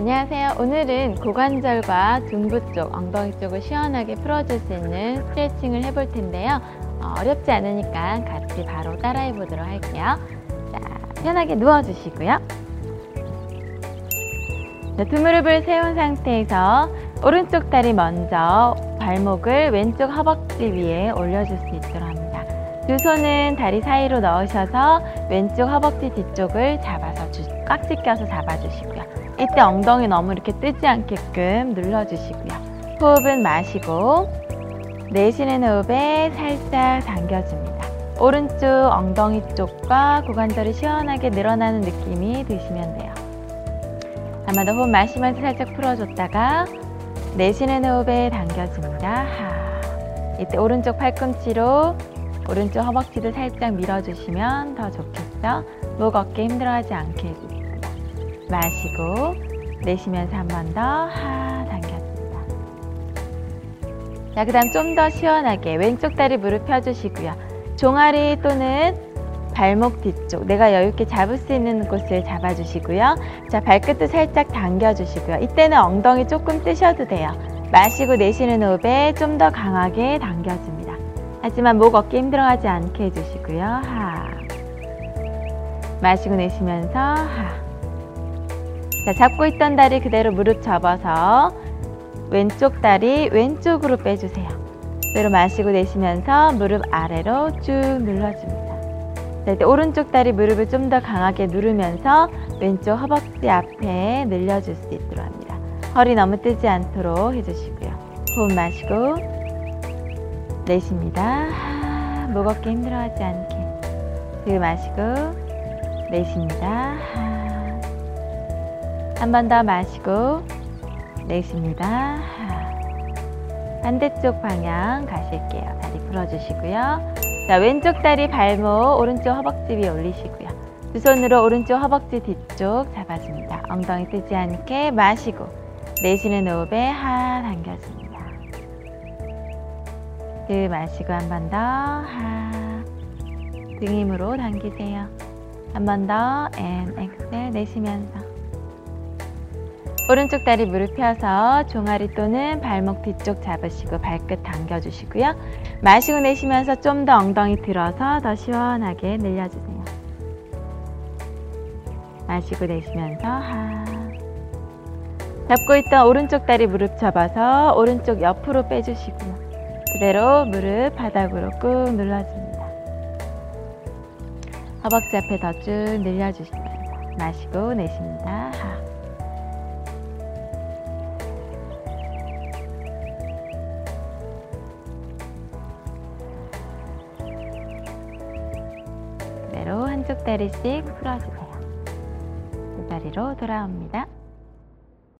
안녕하세요. 오늘은 고관절과 둔부 쪽, 엉덩이 쪽을 시원하게 풀어줄 수 있는 스트레칭을 해볼 텐데요. 어, 어렵지 않으니까 같이 바로 따라해 보도록 할게요. 자, 편하게 누워주시고요. 자, 두 무릎을 세운 상태에서 오른쪽 다리 먼저 발목을 왼쪽 허벅지 위에 올려줄 수 있도록 합니다. 두 손은 다리 사이로 넣으셔서 왼쪽 허벅지 뒤쪽을 잡아서 주, 깍지 껴서 잡아주시고요. 이때 엉덩이 너무 이렇게 뜨지 않게끔 눌러주시고요. 호흡은 마시고 내쉬는 호흡에 살짝 당겨줍니다. 오른쪽 엉덩이 쪽과 고관절이 시원하게 늘어나는 느낌이 드시면 돼요. 더 호흡 마시면서 살짝 풀어줬다가 내쉬는 호흡에 당겨줍니다. 하. 이때 오른쪽 팔꿈치로 오른쪽 허벅지도 살짝 밀어주시면 더 좋겠죠? 목 어깨 힘들어하지 않게 해주세요. 마시고 내쉬면서 한 번 더 하 당겼습니다. 자, 그 다음 좀 더 시원하게 왼쪽 다리 무릎 펴주시고요. 종아리 또는 발목 뒤쪽 내가 여유있게 잡을 수 있는 곳을 잡아주시고요. 자, 발끝도 살짝 당겨주시고요. 이때는 엉덩이 조금 뜨셔도 돼요. 마시고 내쉬는 호흡에 좀 더 강하게 당겨줍니다. 하지만 목 어깨 힘들어하지 않게 해주시고요. 하. 마시고 내쉬면서 하. 자, 잡고 있던 다리 그대로 무릎 접어서 왼쪽 다리 왼쪽으로 빼주세요. 그대로 마시고 내쉬면서 무릎 아래로 쭉 눌러줍니다. 자, 이때 오른쪽 다리 무릎을 좀 더 강하게 누르면서 왼쪽 허벅지 앞에 늘려줄 수 있도록 합니다. 허리 너무 뜨지 않도록 해주시고요. 호흡 마시고 내쉽니다. 목 어깨 힘들어하지 않게. 들 마시고 내쉽니다. 한 번 더 마시고 내쉽니다. 반대쪽 방향 가실게요. 다리 풀어주시고요. 자, 왼쪽 다리 발목, 오른쪽 허벅지 위에 올리시고요. 두 손으로 오른쪽 허벅지 뒤쪽 잡아줍니다. 엉덩이 뜨지 않게 마시고 내쉬는 호흡에 하 당겨줍니다. 그 마시고 한 번 더 하. 등 힘으로 당기세요. 한 번더앤 엑셀 내쉬면서 오른쪽 다리 무릎 펴서 종아리 또는 발목 뒤쪽 잡으시고 발끝 당겨주시고요. 마시고 내쉬면서 좀 더 엉덩이 들어서 더 시원하게 늘려주세요. 마시고 내쉬면서 하. 잡고 있던 오른쪽 다리 무릎 접어서 오른쪽 옆으로 빼주시고요. 그대로 무릎 바닥으로 꾹 눌러줍니다. 허벅지 앞에 더 쭉 늘려주시면서 마시고 내쉽니다. 하. 그대로 한쪽 다리씩 풀어주세요. 두 다리로 돌아옵니다.